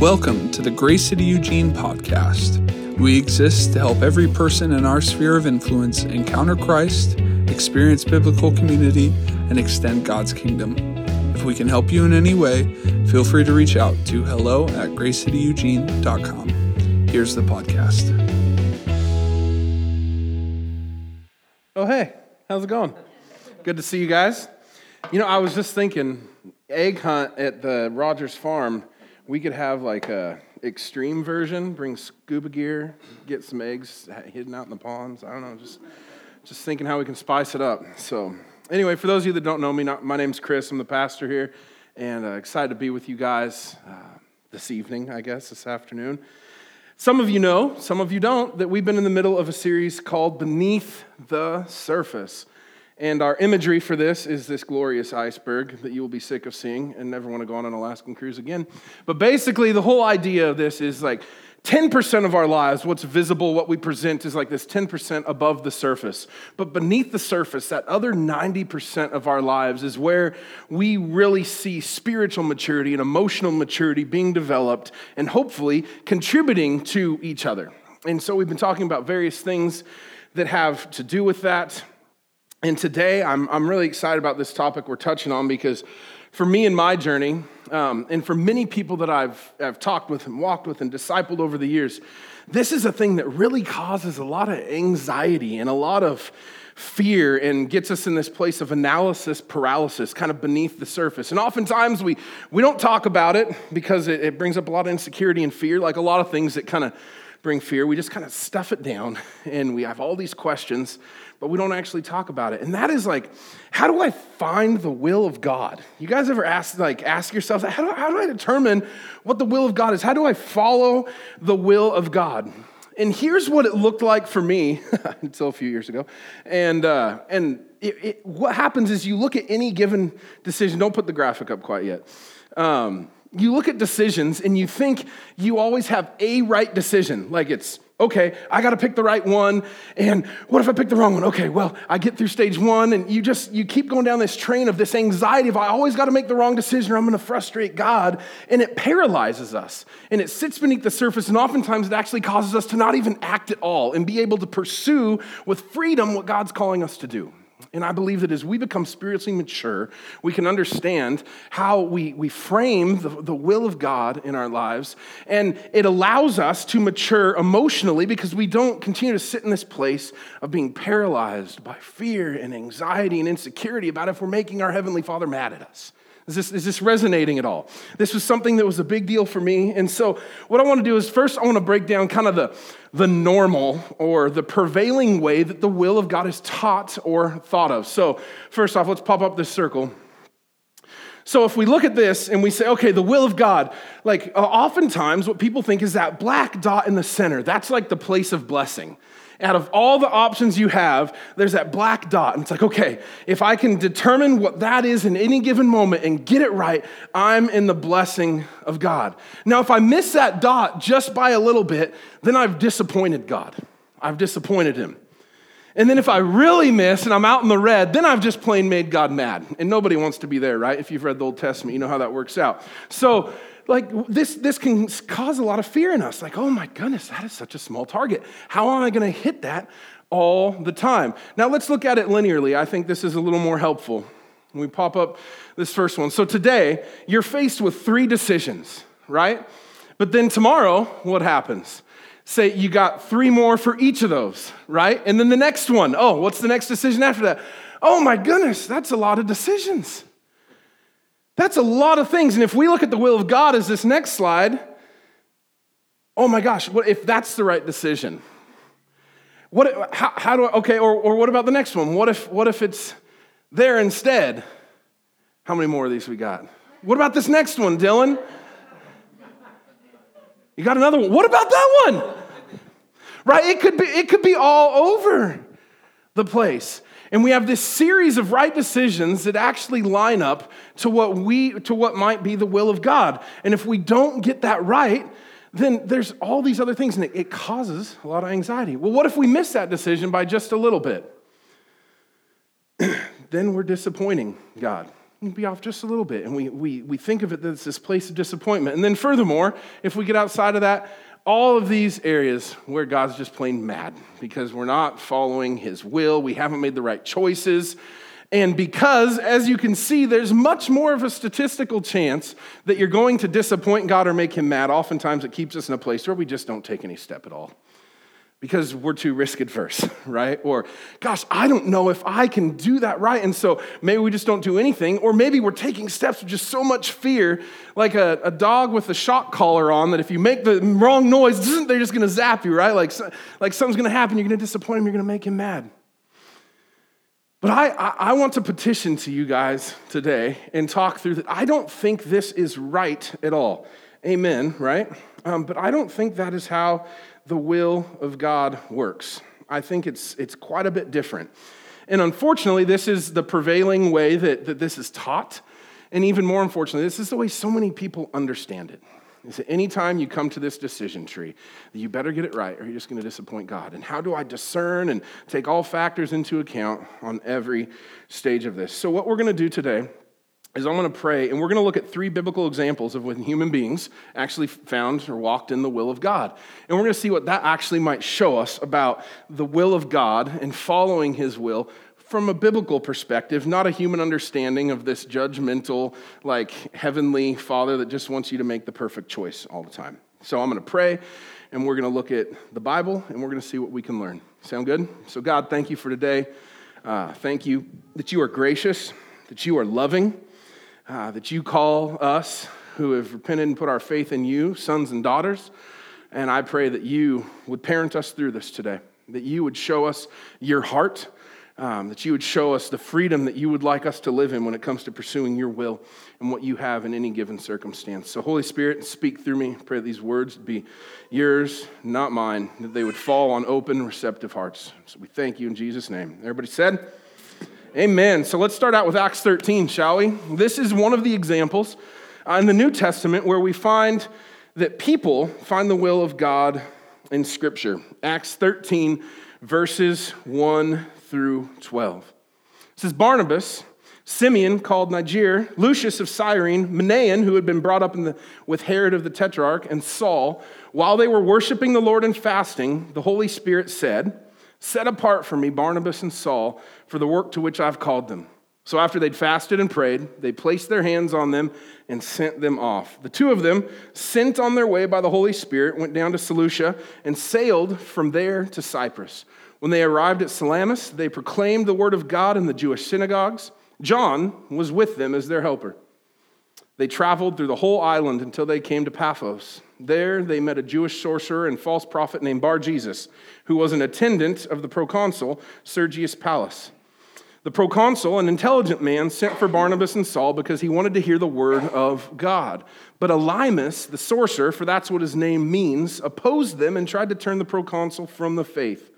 Welcome to the Grace City Eugene podcast. We exist to help every person in our sphere of influence encounter Christ, experience biblical community, and extend God's kingdom. If we can help you in any way, feel free to reach out to hello at gracecityeugene.com. Here's the podcast. Oh, hey, how's it going? Good to see you guys. You know, I was just thinking, egg hunt at the Rogers Farm, we could have like a extreme version, bring scuba gear, get some eggs hidden out in the ponds. I don't know, just just thinking how we can spice it up. So, anyway, for those of you that don't know me, my name's Chris. I'm the pastor here, and uh, excited to be with you guys uh, this evening, I guess, this afternoon. Some of you know, some of you don't, that we've been in the middle of a series called Beneath the Surface. And our imagery for this is this glorious iceberg that you will be sick of seeing and never want to go on an Alaskan cruise again. But basically, the whole idea of this is like 10% of our lives, what's visible, what we present, is like this 10% above the surface. But beneath the surface, that other 90% of our lives is where we really see spiritual maturity and emotional maturity being developed and hopefully contributing to each other. And so we've been talking about various things that have to do with that. And today, I'm, I'm really excited about this topic we're touching on because for me in my journey, um, and for many people that I've, I've talked with and walked with and discipled over the years, this is a thing that really causes a lot of anxiety and a lot of fear and gets us in this place of analysis paralysis, kind of beneath the surface. And oftentimes we, we don't talk about it because it, it brings up a lot of insecurity and fear, like a lot of things that kind of bring fear. We just kind of stuff it down and we have all these questions but we don't actually talk about it. And that is like, how do I find the will of God? You guys ever ask, like, ask yourselves, how do, how do I determine what the will of God is? How do I follow the will of God? And here's what it looked like for me until a few years ago. And, uh, and it, it, what happens is you look at any given decision, don't put the graphic up quite yet. Um, you look at decisions and you think you always have a right decision, like it's okay, I got to pick the right one. And what if I pick the wrong one? Okay, well, I get through stage one, and you just you keep going down this train of this anxiety of I always got to make the wrong decision or I'm going to frustrate God, and it paralyzes us. And it sits beneath the surface, and oftentimes it actually causes us to not even act at all and be able to pursue with freedom what God's calling us to do. And I believe that as we become spiritually mature, we can understand how we, we frame the, the will of God in our lives. And it allows us to mature emotionally because we don't continue to sit in this place of being paralyzed by fear and anxiety and insecurity about if we're making our Heavenly Father mad at us. Is this, is this resonating at all? This was something that was a big deal for me. And so, what I want to do is first, I want to break down kind of the, the normal or the prevailing way that the will of God is taught or thought of. So, first off, let's pop up this circle. So, if we look at this and we say, okay, the will of God, like uh, oftentimes what people think is that black dot in the center, that's like the place of blessing out of all the options you have, there's that black dot. And it's like, okay, if I can determine what that is in any given moment and get it right, I'm in the blessing of God. Now, if I miss that dot just by a little bit, then I've disappointed God. I've disappointed Him. And then if I really miss and I'm out in the red, then I've just plain made God mad. And nobody wants to be there, right? If you've read the Old Testament, you know how that works out. So, like this, this can cause a lot of fear in us. Like, oh my goodness, that is such a small target. How am I going to hit that all the time? Now let's look at it linearly. I think this is a little more helpful. We pop up this first one. So today, you're faced with three decisions, right? But then tomorrow, what happens? Say you got three more for each of those, right? And then the next one, oh, what's the next decision after that? Oh my goodness, that's a lot of decisions. That's a lot of things. And if we look at the will of God as this next slide, oh my gosh, what if that's the right decision? What, how, how do I, okay, or, or what about the next one? What if, what if it's there instead? How many more of these we got? What about this next one, Dylan? You got another one. What about that one? Right? It could be, it could be all over the place. And we have this series of right decisions that actually line up to what we to what might be the will of God. And if we don't get that right, then there's all these other things and it, it causes a lot of anxiety. Well, what if we miss that decision by just a little bit? then we're disappointing God. We'd be off just a little bit. And we, we, we think of it as this place of disappointment. And then, furthermore, if we get outside of that, all of these areas where God's just plain mad because we're not following his will, we haven't made the right choices. And because, as you can see, there's much more of a statistical chance that you're going to disappoint God or make him mad, oftentimes it keeps us in a place where we just don't take any step at all because we're too risk adverse, right? Or, gosh, I don't know if I can do that right. And so maybe we just don't do anything. Or maybe we're taking steps with just so much fear, like a, a dog with a shock collar on, that if you make the wrong noise, they're just gonna zap you, right? Like, like something's gonna happen, you're gonna disappoint him, you're gonna make him mad. But I, I, I want to petition to you guys today and talk through that. I don't think this is right at all. Amen, right? Um, but I don't think that is how the will of God works. I think it's, it's quite a bit different. And unfortunately, this is the prevailing way that, that this is taught. And even more unfortunately, this is the way so many people understand it. Is that anytime you come to this decision tree, you better get it right or you're just going to disappoint God. And how do I discern and take all factors into account on every stage of this? So, what we're going to do today is I'm going to pray, and we're going to look at three biblical examples of when human beings actually found or walked in the will of God. And we're going to see what that actually might show us about the will of God and following his will from a biblical perspective, not a human understanding of this judgmental, like heavenly father that just wants you to make the perfect choice all the time. So I'm going to pray, and we're going to look at the Bible, and we're going to see what we can learn. Sound good? So, God, thank you for today. Uh, thank you that you are gracious, that you are loving uh, that you call us who have repented and put our faith in you, sons and daughters. And I pray that you would parent us through this today, that you would show us your heart, um, that you would show us the freedom that you would like us to live in when it comes to pursuing your will and what you have in any given circumstance. So, Holy Spirit, speak through me. Pray these words be yours, not mine, that they would fall on open, receptive hearts. So, we thank you in Jesus' name. Everybody said, Amen. So let's start out with Acts 13, shall we? This is one of the examples in the New Testament where we find that people find the will of God in Scripture. Acts 13, verses 1 through 12. It says Barnabas, Simeon called Niger, Lucius of Cyrene, Manaen, who had been brought up the, with Herod of the Tetrarch, and Saul, while they were worshiping the Lord and fasting, the Holy Spirit said, Set apart for me Barnabas and Saul for the work to which I've called them. So after they'd fasted and prayed, they placed their hands on them and sent them off. The two of them, sent on their way by the Holy Spirit, went down to Seleucia and sailed from there to Cyprus. When they arrived at Salamis, they proclaimed the word of God in the Jewish synagogues. John was with them as their helper. They traveled through the whole island until they came to Paphos. There they met a Jewish sorcerer and false prophet named Bar Jesus, who was an attendant of the proconsul Sergius Paulus. The proconsul, an intelligent man, sent for Barnabas and Saul because he wanted to hear the word of God. But Elymas, the sorcerer, for that's what his name means, opposed them and tried to turn the proconsul from the faith.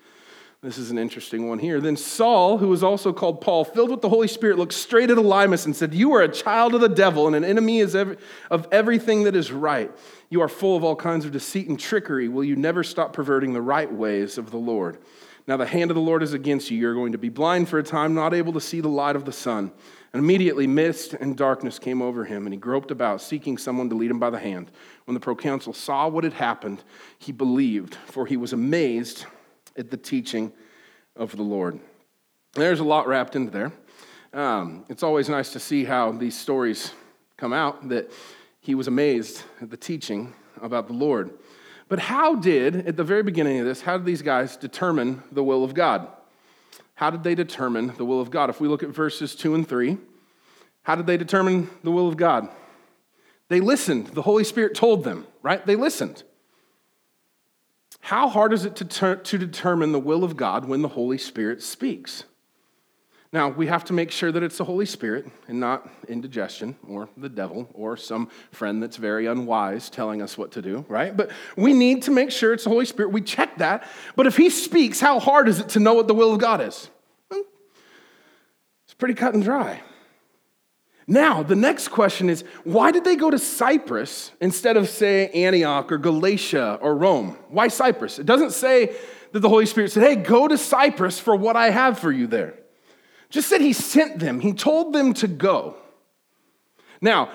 This is an interesting one here. Then Saul, who was also called Paul, filled with the Holy Spirit, looked straight at Elymas and said, You are a child of the devil and an enemy of everything that is right. You are full of all kinds of deceit and trickery. Will you never stop perverting the right ways of the Lord? Now the hand of the Lord is against you. You're going to be blind for a time, not able to see the light of the sun. And immediately mist and darkness came over him, and he groped about, seeking someone to lead him by the hand. When the proconsul saw what had happened, he believed, for he was amazed at the teaching of the Lord. There's a lot wrapped into there. Um, it's always nice to see how these stories come out that he was amazed at the teaching about the Lord. But how did, at the very beginning of this, how did these guys determine the will of God? How did they determine the will of God? If we look at verses 2 and 3, how did they determine the will of God? They listened. The Holy Spirit told them, right? They listened. How hard is it to, ter- to determine the will of God when the Holy Spirit speaks? Now, we have to make sure that it's the Holy Spirit and not indigestion or the devil or some friend that's very unwise telling us what to do, right? But we need to make sure it's the Holy Spirit. We check that. But if He speaks, how hard is it to know what the will of God is? It's pretty cut and dry. Now, the next question is why did they go to Cyprus instead of, say, Antioch or Galatia or Rome? Why Cyprus? It doesn't say that the Holy Spirit said, hey, go to Cyprus for what I have for you there. Just said he sent them, he told them to go. Now,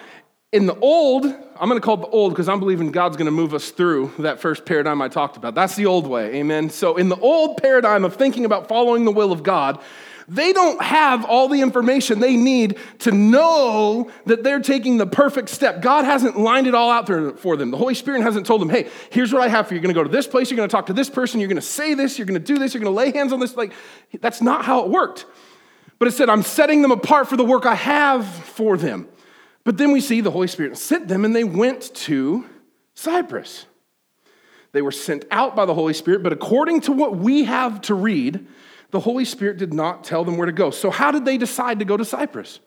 in the old, I'm going to call it the old because I'm believing God's going to move us through that first paradigm I talked about. That's the old way, amen? So, in the old paradigm of thinking about following the will of God, they don't have all the information they need to know that they're taking the perfect step. God hasn't lined it all out there for them. The Holy Spirit hasn't told them, hey, here's what I have for you. You're going to go to this place, you're going to talk to this person, you're going to say this, you're going to do this, you're going to lay hands on this. Like, that's not how it worked. But it said, I'm setting them apart for the work I have for them. But then we see the Holy Spirit sent them and they went to Cyprus. They were sent out by the Holy Spirit, but according to what we have to read, the Holy Spirit did not tell them where to go. So, how did they decide to go to Cyprus?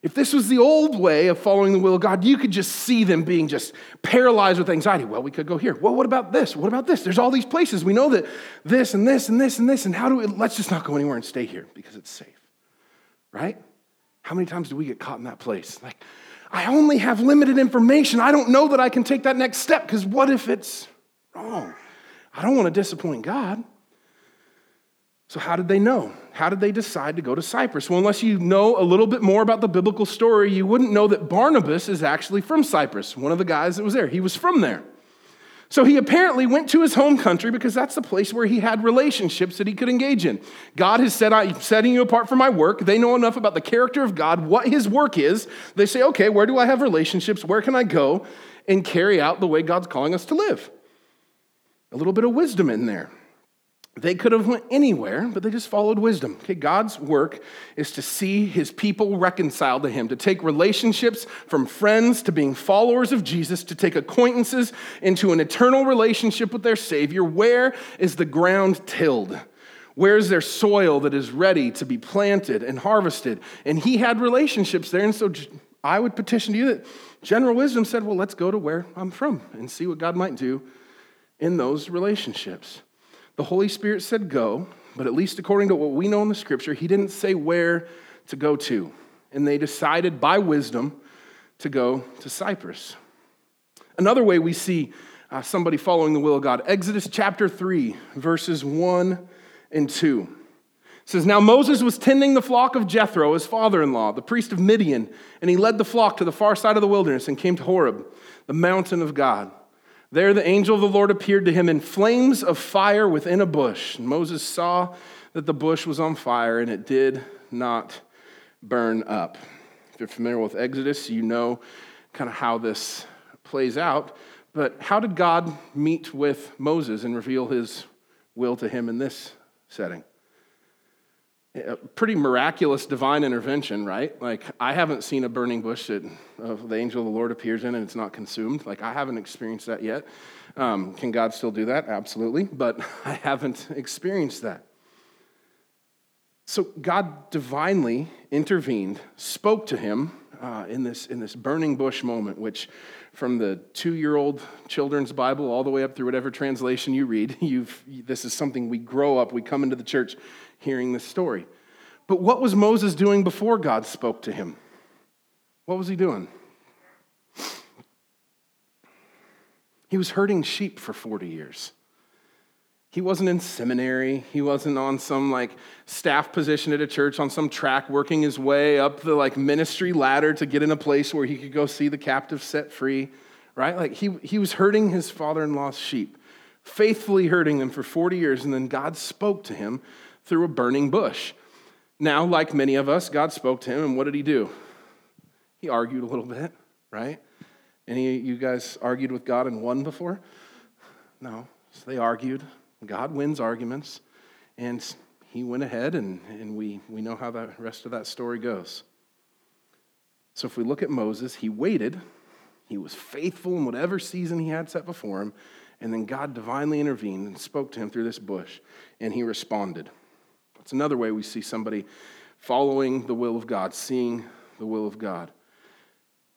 If this was the old way of following the will of God, you could just see them being just paralyzed with anxiety. Well, we could go here. Well, what about this? What about this? There's all these places. We know that this and this and this and this. And how do we, let's just not go anywhere and stay here because it's safe, right? How many times do we get caught in that place? Like, I only have limited information. I don't know that I can take that next step because what if it's wrong? I don't want to disappoint God. So, how did they know? How did they decide to go to Cyprus? Well, unless you know a little bit more about the biblical story, you wouldn't know that Barnabas is actually from Cyprus, one of the guys that was there. He was from there. So he apparently went to his home country because that's the place where he had relationships that he could engage in. God has said, I'm setting you apart for my work. They know enough about the character of God, what his work is. They say, okay, where do I have relationships? Where can I go and carry out the way God's calling us to live? A little bit of wisdom in there. They could have went anywhere, but they just followed wisdom. Okay, God's work is to see his people reconciled to him, to take relationships from friends to being followers of Jesus, to take acquaintances into an eternal relationship with their Savior. Where is the ground tilled? Where is there soil that is ready to be planted and harvested? And he had relationships there. And so I would petition to you that general wisdom said, well, let's go to where I'm from and see what God might do in those relationships. The Holy Spirit said go, but at least according to what we know in the scripture, he didn't say where to go to. And they decided by wisdom to go to Cyprus. Another way we see uh, somebody following the will of God, Exodus chapter 3, verses 1 and 2. It says, Now Moses was tending the flock of Jethro, his father in law, the priest of Midian, and he led the flock to the far side of the wilderness and came to Horeb, the mountain of God. There, the angel of the Lord appeared to him in flames of fire within a bush. And Moses saw that the bush was on fire and it did not burn up. If you're familiar with Exodus, you know kind of how this plays out. But how did God meet with Moses and reveal his will to him in this setting? A pretty miraculous divine intervention, right? Like, I haven't seen a burning bush that uh, the angel of the Lord appears in and it's not consumed. Like, I haven't experienced that yet. Um, can God still do that? Absolutely. But I haven't experienced that. So, God divinely intervened, spoke to him uh, in, this, in this burning bush moment, which from the two year old children's Bible all the way up through whatever translation you read, you've, this is something we grow up, we come into the church hearing this story. But what was Moses doing before God spoke to him? What was he doing? He was herding sheep for 40 years. He wasn't in seminary. He wasn't on some like staff position at a church on some track working his way up the like ministry ladder to get in a place where he could go see the captive set free, right? Like he, he was herding his father-in-law's sheep, faithfully herding them for 40 years, and then God spoke to him through a burning bush. Now, like many of us, God spoke to him, and what did he do? He argued a little bit, right? Any of you guys argued with God and won before? No. So they argued. God wins arguments, and he went ahead, and, and we, we know how the rest of that story goes. So if we look at Moses, he waited, he was faithful in whatever season he had set before him, and then God divinely intervened and spoke to him through this bush, and he responded. It's another way we see somebody following the will of God, seeing the will of God.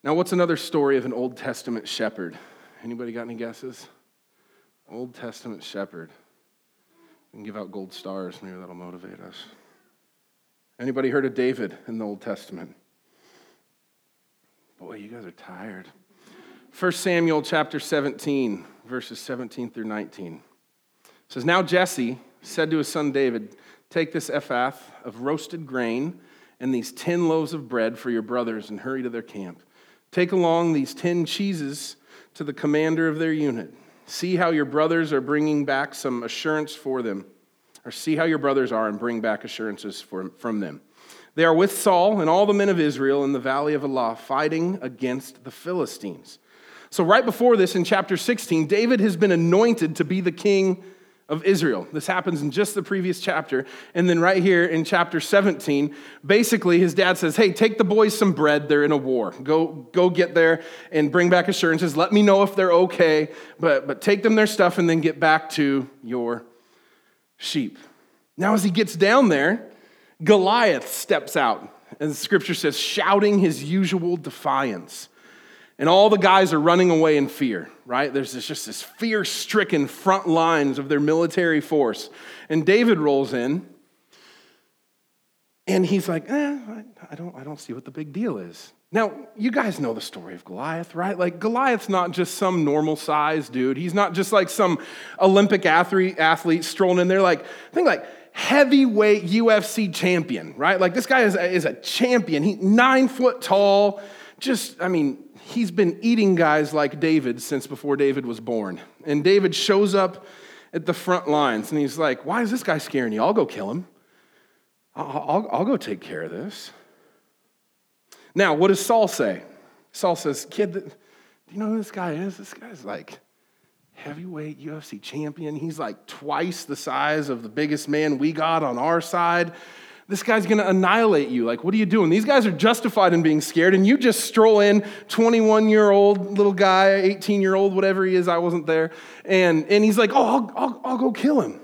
Now, what's another story of an Old Testament shepherd? Anybody got any guesses? Old Testament shepherd. Can give out gold stars, maybe that'll motivate us. Anybody heard of David in the Old Testament? Boy, you guys are tired. 1 Samuel chapter 17, verses 17 through 19. It says, Now Jesse said to his son David, Take this ephah of roasted grain and these ten loaves of bread for your brothers and hurry to their camp. Take along these 10 cheeses to the commander of their unit. See how your brothers are bringing back some assurance for them, or see how your brothers are and bring back assurances for, from them. They are with Saul and all the men of Israel in the valley of Elah, fighting against the Philistines. So, right before this, in chapter 16, David has been anointed to be the king of Israel. This happens in just the previous chapter. And then, right here in chapter 17, basically his dad says, Hey, take the boys some bread. They're in a war. Go, go get there and bring back assurances. Let me know if they're okay, but, but take them their stuff and then get back to your sheep. Now, as he gets down there, Goliath steps out, as scripture says, shouting his usual defiance. And all the guys are running away in fear, right? There's this, just this fear stricken front lines of their military force. And David rolls in and he's like, eh, I, don't, I don't see what the big deal is. Now, you guys know the story of Goliath, right? Like, Goliath's not just some normal sized dude. He's not just like some Olympic athlete, athlete strolling in there. Like, think like heavyweight UFC champion, right? Like, this guy is a, is a champion. He's nine foot tall. Just, I mean, he's been eating guys like David since before David was born. And David shows up at the front lines and he's like, Why is this guy scaring you? I'll go kill him. I'll, I'll, I'll go take care of this. Now, what does Saul say? Saul says, Kid, do you know who this guy is? This guy's like heavyweight UFC champion. He's like twice the size of the biggest man we got on our side this guy's gonna annihilate you. Like, what are you doing? These guys are justified in being scared, and you just stroll in, 21 year old little guy, 18 year old, whatever he is, I wasn't there. And, and he's like, oh, I'll, I'll, I'll go kill him.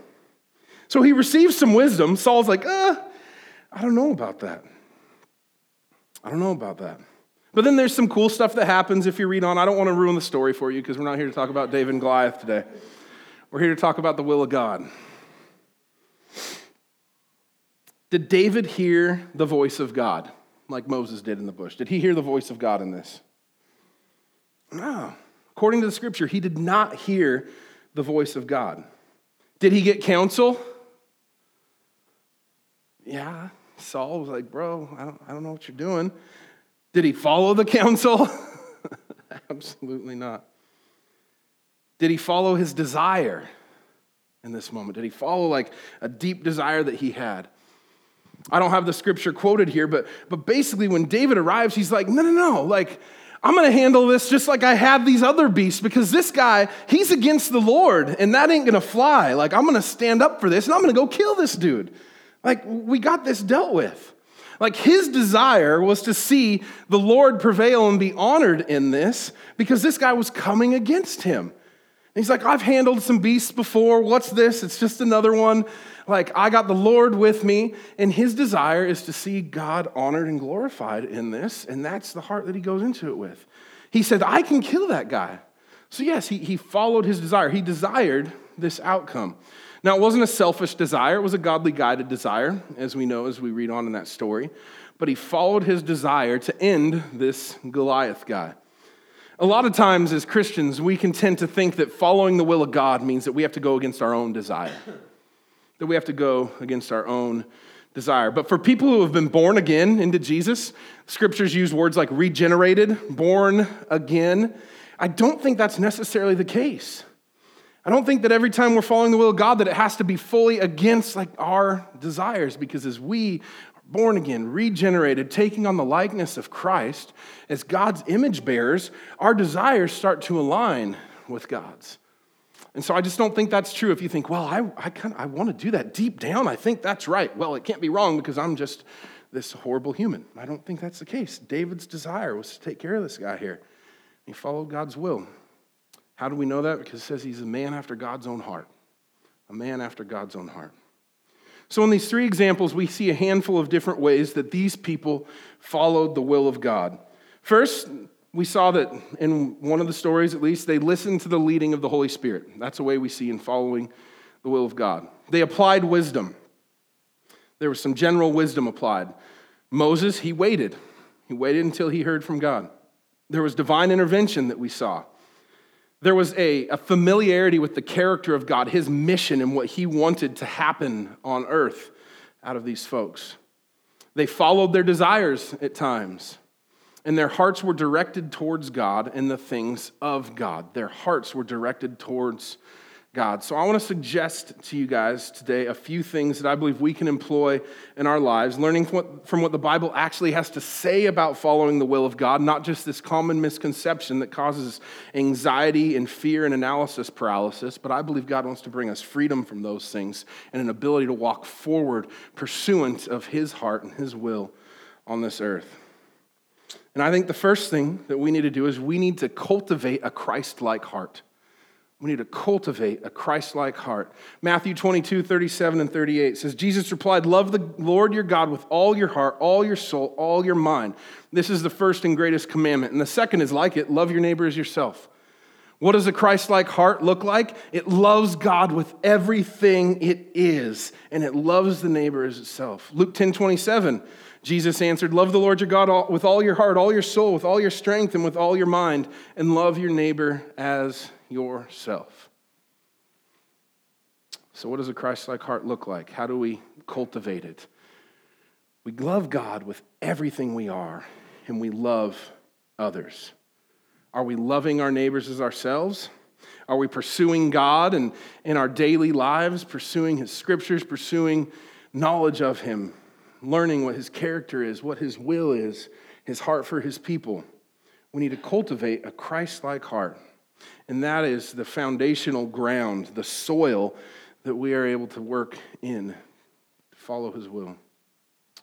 So he receives some wisdom. Saul's like, uh, I don't know about that. I don't know about that. But then there's some cool stuff that happens if you read on. I don't want to ruin the story for you because we're not here to talk about David and Goliath today. We're here to talk about the will of God. Did David hear the voice of God like Moses did in the bush? Did he hear the voice of God in this? No. According to the scripture, he did not hear the voice of God. Did he get counsel? Yeah. Saul was like, Bro, I don't, I don't know what you're doing. Did he follow the counsel? Absolutely not. Did he follow his desire in this moment? Did he follow like a deep desire that he had? I don't have the scripture quoted here, but, but basically, when David arrives, he's like, no, no, no, like, I'm gonna handle this just like I have these other beasts because this guy, he's against the Lord and that ain't gonna fly. Like, I'm gonna stand up for this and I'm gonna go kill this dude. Like, we got this dealt with. Like, his desire was to see the Lord prevail and be honored in this because this guy was coming against him. He's like, I've handled some beasts before. What's this? It's just another one. Like, I got the Lord with me, and his desire is to see God honored and glorified in this, and that's the heart that he goes into it with. He said, I can kill that guy. So, yes, he, he followed his desire. He desired this outcome. Now, it wasn't a selfish desire, it was a godly guided desire, as we know as we read on in that story. But he followed his desire to end this Goliath guy. A lot of times, as Christians, we can tend to think that following the will of God means that we have to go against our own desire that we have to go against our own desire. But for people who have been born again into Jesus, scriptures use words like regenerated, born again. I don't think that's necessarily the case. I don't think that every time we're following the will of God that it has to be fully against like our desires because as we born again, regenerated, taking on the likeness of Christ as God's image bearers, our desires start to align with God's. And so I just don't think that's true if you think, well, I, I, kind of, I want to do that deep down. I think that's right. Well, it can't be wrong because I'm just this horrible human. I don't think that's the case. David's desire was to take care of this guy here. He followed God's will. How do we know that? Because it says he's a man after God's own heart. A man after God's own heart. So, in these three examples, we see a handful of different ways that these people followed the will of God. First, we saw that in one of the stories, at least, they listened to the leading of the Holy Spirit. That's a way we see in following the will of God. They applied wisdom. There was some general wisdom applied. Moses, he waited. He waited until he heard from God. There was divine intervention that we saw. There was a, a familiarity with the character of God, his mission, and what he wanted to happen on earth out of these folks. They followed their desires at times. and their hearts were directed towards God and the things of God. Their hearts were directed towards God. So I want to suggest to you guys today a few things that I believe we can employ in our lives, learning from what, the Bible actually has to say about following the will of God, not just this common misconception that causes anxiety and fear and analysis paralysis, but I believe God wants to bring us freedom from those things and an ability to walk forward pursuant of His heart and His will on this earth. And I think the first thing that we need to do is we need to cultivate a Christ like heart. We need to cultivate a Christ like heart. Matthew 22, 37 and 38 says, Jesus replied, Love the Lord your God with all your heart, all your soul, all your mind. This is the first and greatest commandment. And the second is like it love your neighbor as yourself. What does a Christ like heart look like? It loves God with everything it is, and it loves the neighbor as itself. Luke 10, 27. Jesus answered, Love the Lord your God with all your heart, all your soul, with all your strength, and with all your mind, and love your neighbor as yourself. So, what does a Christ like heart look like? How do we cultivate it? We love God with everything we are, and we love others. Are we loving our neighbors as ourselves? Are we pursuing God and in our daily lives, pursuing His scriptures, pursuing knowledge of Him, learning what His character is, what His will is, His heart for His people? We need to cultivate a Christ like heart. And that is the foundational ground, the soil that we are able to work in to follow his will.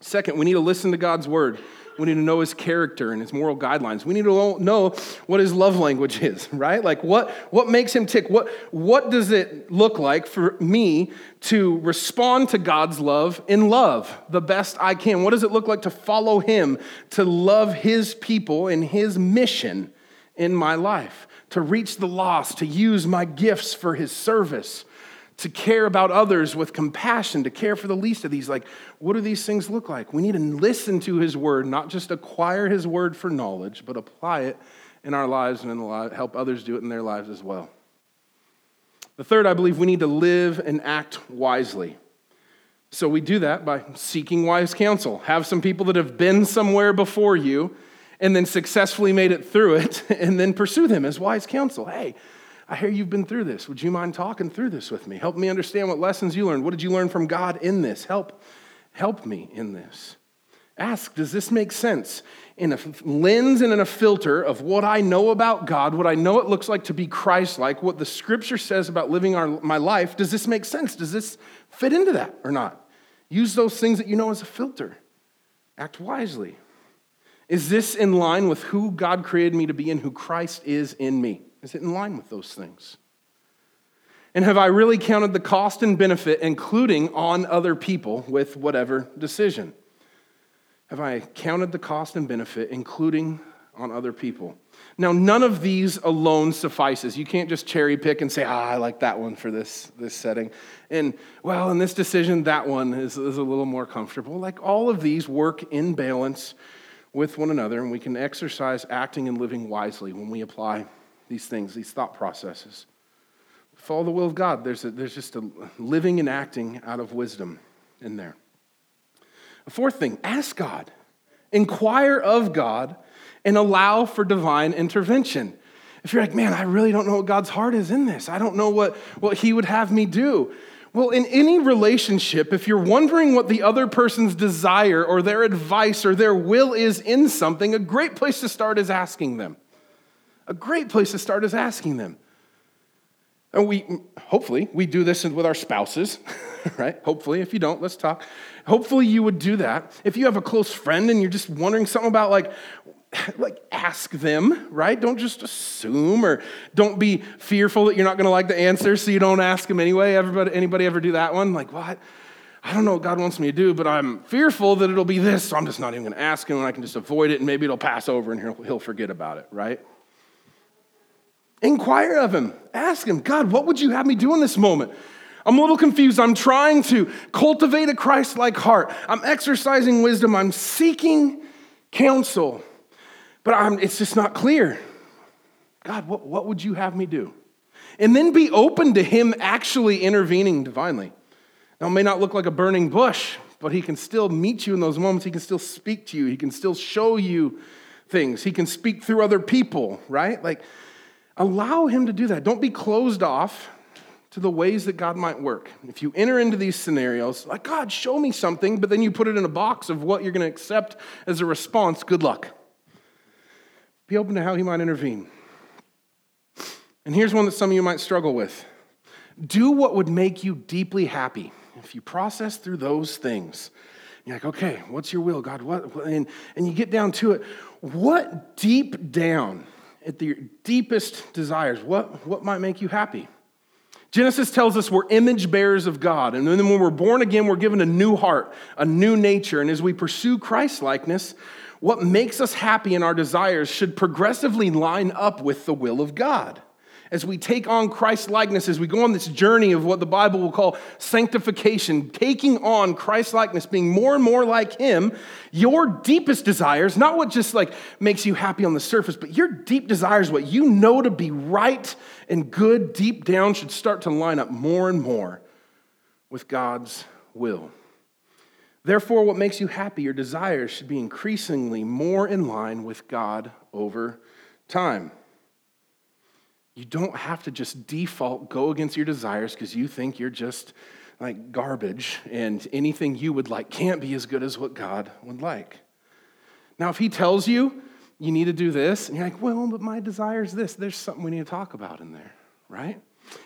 Second, we need to listen to God's word. We need to know his character and his moral guidelines. We need to know what his love language is, right? Like what, what makes him tick? What, what does it look like for me to respond to God's love in love the best I can? What does it look like to follow him, to love his people and his mission in my life? To reach the lost, to use my gifts for his service, to care about others with compassion, to care for the least of these. Like, what do these things look like? We need to listen to his word, not just acquire his word for knowledge, but apply it in our lives and in the help others do it in their lives as well. The third, I believe we need to live and act wisely. So we do that by seeking wise counsel. Have some people that have been somewhere before you and then successfully made it through it, and then pursue them as wise counsel. Hey, I hear you've been through this. Would you mind talking through this with me? Help me understand what lessons you learned. What did you learn from God in this? Help, help me in this. Ask, does this make sense? In a lens and in a filter of what I know about God, what I know it looks like to be Christ like, what the scripture says about living our, my life, does this make sense? Does this fit into that or not? Use those things that you know as a filter. Act wisely. Is this in line with who God created me to be and who Christ is in me? Is it in line with those things? And have I really counted the cost and benefit, including on other people, with whatever decision? Have I counted the cost and benefit, including on other people? Now, none of these alone suffices. You can't just cherry pick and say, ah, I like that one for this, this setting. And, well, in this decision, that one is, is a little more comfortable. Like all of these work in balance with one another, and we can exercise acting and living wisely when we apply these things, these thought processes. Follow the will of God. There's, a, there's just a living and acting out of wisdom in there. A fourth thing ask God, inquire of God, and allow for divine intervention. If you're like, man, I really don't know what God's heart is in this, I don't know what, what He would have me do. Well, in any relationship, if you're wondering what the other person's desire or their advice or their will is in something, a great place to start is asking them. A great place to start is asking them. And we, hopefully, we do this with our spouses, right? Hopefully, if you don't, let's talk. Hopefully, you would do that. If you have a close friend and you're just wondering something about, like, like ask them, right? Don't just assume or don't be fearful that you're not going to like the answer so you don't ask them anyway. Everybody anybody ever do that one? Like, what? I don't know what God wants me to do, but I'm fearful that it'll be this, so I'm just not even going to ask him and I can just avoid it and maybe it'll pass over and he'll, he'll forget about it, right? Inquire of him. Ask him, God, what would you have me do in this moment? I'm a little confused. I'm trying to cultivate a Christ like heart. I'm exercising wisdom. I'm seeking counsel but I'm, it's just not clear. God, what, what would you have me do? And then be open to Him actually intervening divinely. Now, it may not look like a burning bush, but He can still meet you in those moments. He can still speak to you. He can still show you things. He can speak through other people, right? Like, allow Him to do that. Don't be closed off to the ways that God might work. If you enter into these scenarios, like, God, show me something, but then you put it in a box of what you're going to accept as a response, good luck. Be open to how He might intervene. And here's one that some of you might struggle with do what would make you deeply happy. If you process through those things, you're like, okay, what's your will, God? What? And, and you get down to it. What deep down at the deepest desires, what, what might make you happy? Genesis tells us we're image bearers of God. And then when we're born again, we're given a new heart, a new nature. And as we pursue Christ likeness, what makes us happy in our desires should progressively line up with the will of God as we take on Christ likeness, as we go on this journey of what the Bible will call sanctification, taking on Christ likeness, being more and more like Him, your deepest desires, not what just like makes you happy on the surface, but your deep desires, what you know to be right and good deep down, should start to line up more and more with God's will. Therefore, what makes you happy, your desires, should be increasingly more in line with God over time. You don't have to just default go against your desires because you think you're just like garbage and anything you would like can't be as good as what God would like. Now, if He tells you you need to do this, and you're like, well, but my desire is this, there's something we need to talk about in there, right?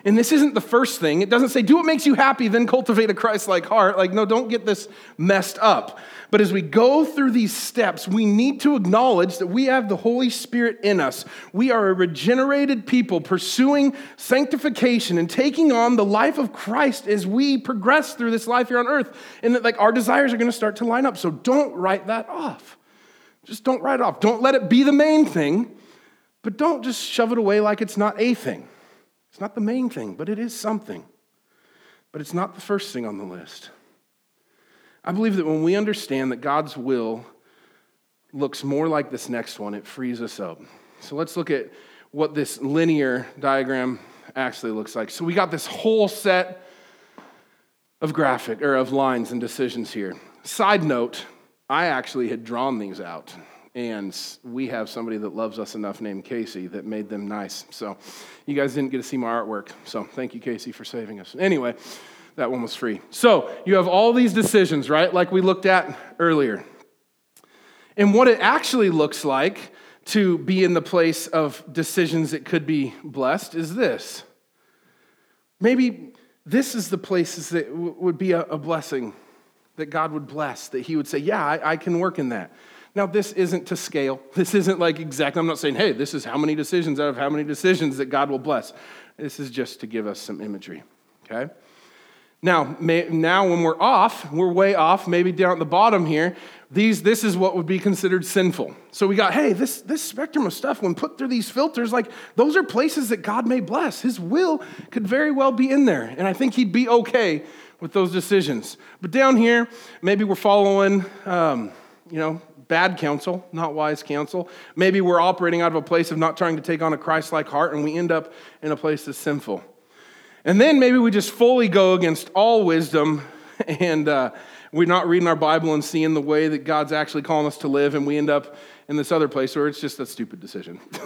And this isn't the first thing. It doesn't say, do what makes you happy, then cultivate a Christ like heart. Like, no, don't get this messed up. But as we go through these steps, we need to acknowledge that we have the Holy Spirit in us. We are a regenerated people pursuing sanctification and taking on the life of Christ as we progress through this life here on earth. And that, like, our desires are going to start to line up. So don't write that off. Just don't write it off. Don't let it be the main thing, but don't just shove it away like it's not a thing. It's not the main thing, but it is something. But it's not the first thing on the list. I believe that when we understand that God's will looks more like this next one, it frees us up. So let's look at what this linear diagram actually looks like. So we got this whole set of graphic or of lines and decisions here. Side note, I actually had drawn these out and we have somebody that loves us enough named Casey that made them nice. So you guys didn't get to see my artwork. So thank you, Casey, for saving us. Anyway, that one was free. So you have all these decisions, right? Like we looked at earlier. And what it actually looks like to be in the place of decisions that could be blessed is this. Maybe this is the places that w- would be a, a, blessing that God would bless, that He would say, Yeah, I, I can work in that. Now, this isn't to scale. This isn't like exactly, I'm not saying, hey, this is how many decisions out of how many decisions that God will bless. This is just to give us some imagery, okay? Now, may, now when we're off, we're way off, maybe down at the bottom here, these, this is what would be considered sinful. So we got, hey, this, this spectrum of stuff, when put through these filters, like those are places that God may bless. His will could very well be in there. And I think he'd be okay with those decisions. But down here, maybe we're following, um, you know, bad counsel, not wise counsel. Maybe we're operating out of a place of not trying to take on a Christ like heart, and we end up in a place that's sinful. And then maybe we just fully go against all wisdom and uh, we're not reading our Bible and seeing the way that God's actually calling us to live, and we end up in this other place where it's just a stupid decision.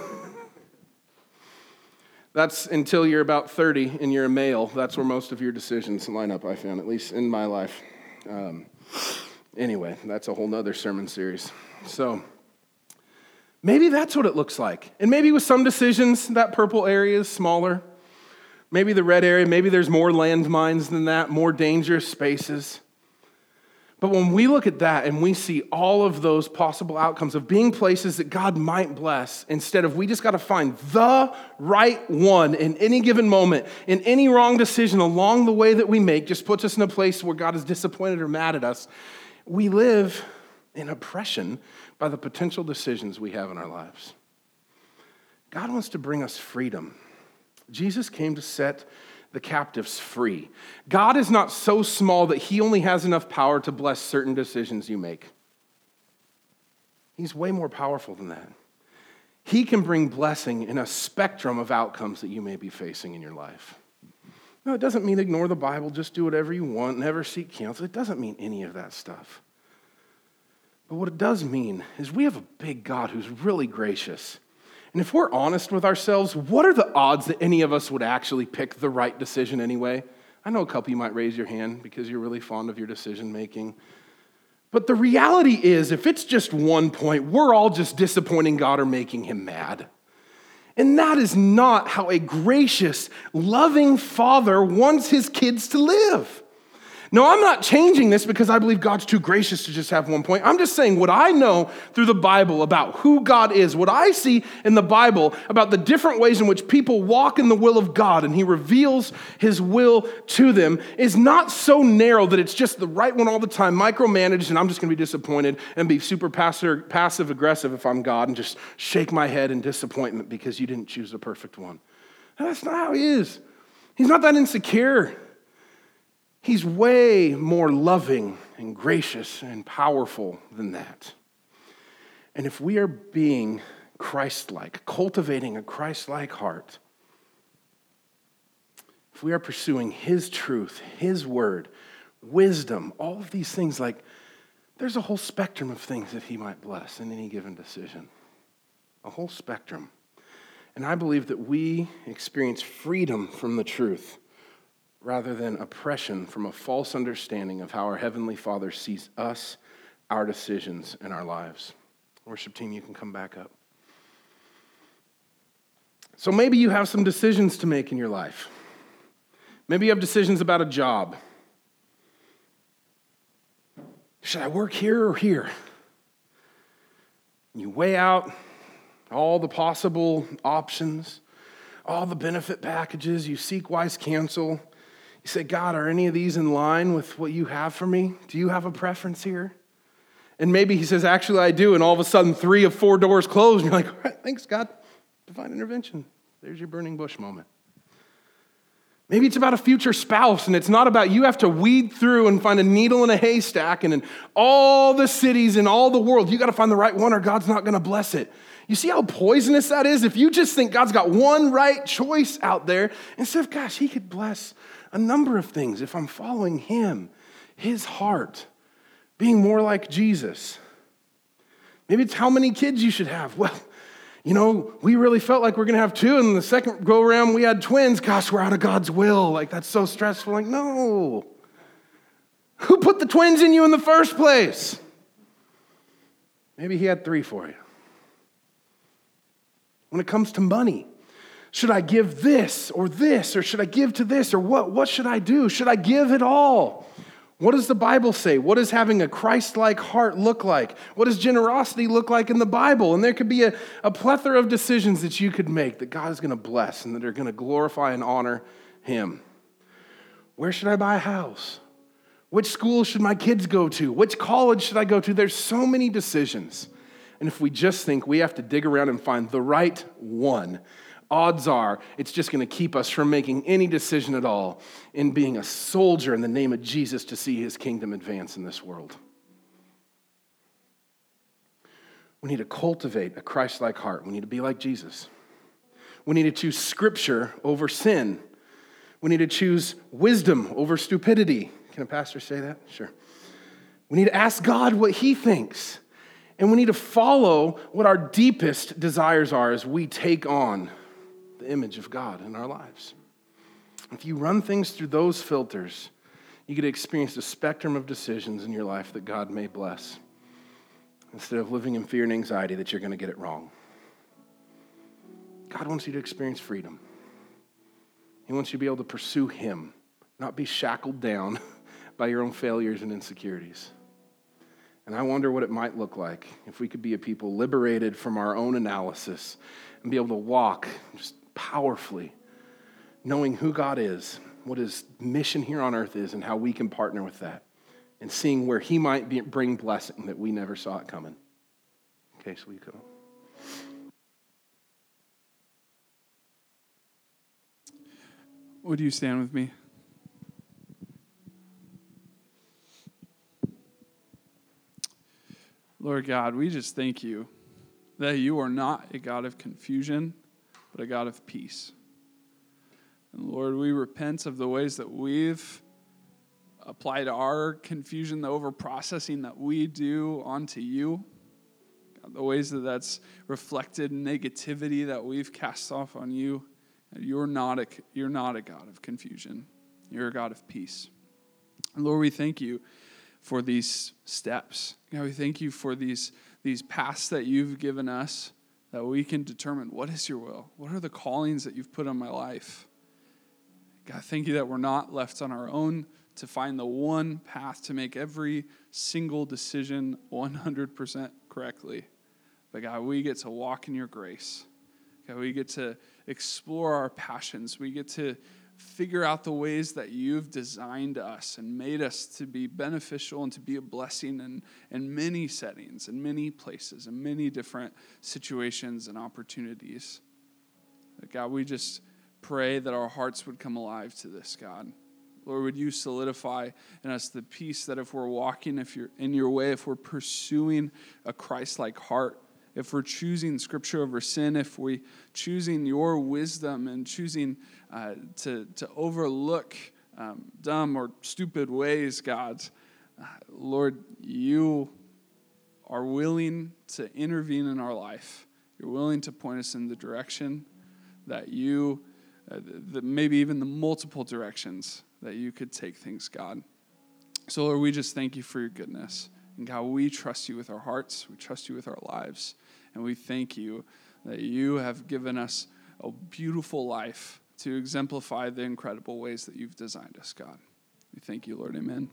that's until you're about 30 and you're a male. That's where most of your decisions line up, I found, at least in my life. Um, anyway, that's a whole nother sermon series. So maybe that's what it looks like. And maybe with some decisions, that purple area is smaller. Maybe the red area, maybe there's more landmines than that, more dangerous spaces. But when we look at that and we see all of those possible outcomes of being places that God might bless, instead of we just got to find the right one in any given moment, in any wrong decision along the way that we make, just puts us in a place where God is disappointed or mad at us, we live in oppression by the potential decisions we have in our lives. God wants to bring us freedom. Jesus came to set the captives free. God is not so small that he only has enough power to bless certain decisions you make. He's way more powerful than that. He can bring blessing in a spectrum of outcomes that you may be facing in your life. No, it doesn't mean ignore the Bible, just do whatever you want, never seek counsel. It doesn't mean any of that stuff. But what it does mean is we have a big God who's really gracious. And if we're honest with ourselves, what are the odds that any of us would actually pick the right decision anyway? I know a couple you might raise your hand because you're really fond of your decision making. But the reality is, if it's just one point, we're all just disappointing God or making him mad. And that is not how a gracious, loving father wants his kids to live. No, I'm not changing this because I believe God's too gracious to just have one point. I'm just saying what I know through the Bible about who God is, what I see in the Bible about the different ways in which people walk in the will of God and He reveals His will to them is not so narrow that it's just the right one all the time, micromanaged, and I'm just going to be disappointed and be super passive aggressive if I'm God and just shake my head in disappointment because you didn't choose the perfect one. that's not how He is. He's not that insecure. He's way more loving and gracious and powerful than that. And if we are being Christ like, cultivating a Christ like heart, if we are pursuing His truth, His word, wisdom, all of these things, like there's a whole spectrum of things that He might bless in any given decision. A whole spectrum. And I believe that we experience freedom from the truth rather than oppression from a false understanding of how our Heavenly Father sees us, our decisions, and our lives. Worship team, you can come back up. So maybe you have some decisions to make in your life. Maybe you have decisions about a job. Should I work here or here? You weigh out all the possible options, all the benefit packages, you seek wise counsel. You say, God, are any of these in line with what you have for me? Do you have a preference here? And maybe he says, Actually, I do. And all of a sudden, three of four doors close. And you're like, All right, thanks, God. Divine intervention. There's your burning bush moment. Maybe it's about a future spouse, and it's not about you have to weed through and find a needle in a haystack, and in all the cities in all the world, you got to find the right one, or God's not going to bless it. You see how poisonous that is? If you just think God's got one right choice out there, instead of, gosh, He could bless a number of things if I'm following Him, His heart, being more like Jesus. Maybe it's how many kids you should have. Well, you know, we really felt like we're going to have two, and the second go around we had twins. Gosh, we're out of God's will. Like, that's so stressful. Like, no. Who put the twins in you in the first place? Maybe He had three for you. When it comes to money, should I give this or this, or should I give to this, or what? What should I do? Should I give it all? What does the Bible say? What does having a Christ like heart look like? What does generosity look like in the Bible? And there could be a, a plethora of decisions that you could make that God is going to bless and that are going to glorify and honor Him. Where should I buy a house? Which school should my kids go to? Which college should I go to? There's so many decisions. And if we just think we have to dig around and find the right one, odds are it's just going to keep us from making any decision at all in being a soldier in the name of Jesus to see his kingdom advance in this world. We need to cultivate a Christ like heart. We need to be like Jesus. We need to choose scripture over sin. We need to choose wisdom over stupidity. Can a pastor say that? Sure. We need to ask God what he thinks. And we need to follow what our deepest desires are as we take on the image of God in our lives. If you run things through those filters, you get to experience a spectrum of decisions in your life that God may bless instead of living in fear and anxiety that you're going to get it wrong. God wants you to experience freedom. He wants you to be able to pursue Him, not be shackled down by your own failures and insecurities. And I wonder what it might look like if we could be a people liberated from our own analysis and be able to walk just powerfully, knowing who God is, what his mission here on earth is, and how we can partner with that, and seeing where he might be, bring blessing that we never saw it coming. Okay, so we come. Would you stand with me? Lord God, we just thank you that you are not a God of confusion, but a God of peace. And Lord, we repent of the ways that we've applied our confusion, the over processing that we do onto you. God, the ways that that's reflected negativity that we've cast off on you. You're not a, you're not a God of confusion. You're a God of peace. And Lord, we thank you for these steps. God, we thank you for these, these paths that you've given us that we can determine what is your will? What are the callings that you've put on my life? God, thank you that we're not left on our own to find the one path to make every single decision 100% correctly. But God, we get to walk in your grace. God, we get to explore our passions. We get to figure out the ways that you've designed us and made us to be beneficial and to be a blessing in, in many settings, in many places, in many different situations and opportunities. But God, we just pray that our hearts would come alive to this, God. Lord, would you solidify in us the peace that if we're walking if you're in your way, if we're pursuing a Christ like heart, if we're choosing scripture over sin, if we're choosing your wisdom and choosing uh, to, to overlook um, dumb or stupid ways, God, uh, Lord, you are willing to intervene in our life. You're willing to point us in the direction that you, uh, the, maybe even the multiple directions that you could take things, God. So, Lord, we just thank you for your goodness. And God, we trust you with our hearts, we trust you with our lives. And we thank you that you have given us a beautiful life to exemplify the incredible ways that you've designed us, God. We thank you, Lord. Amen.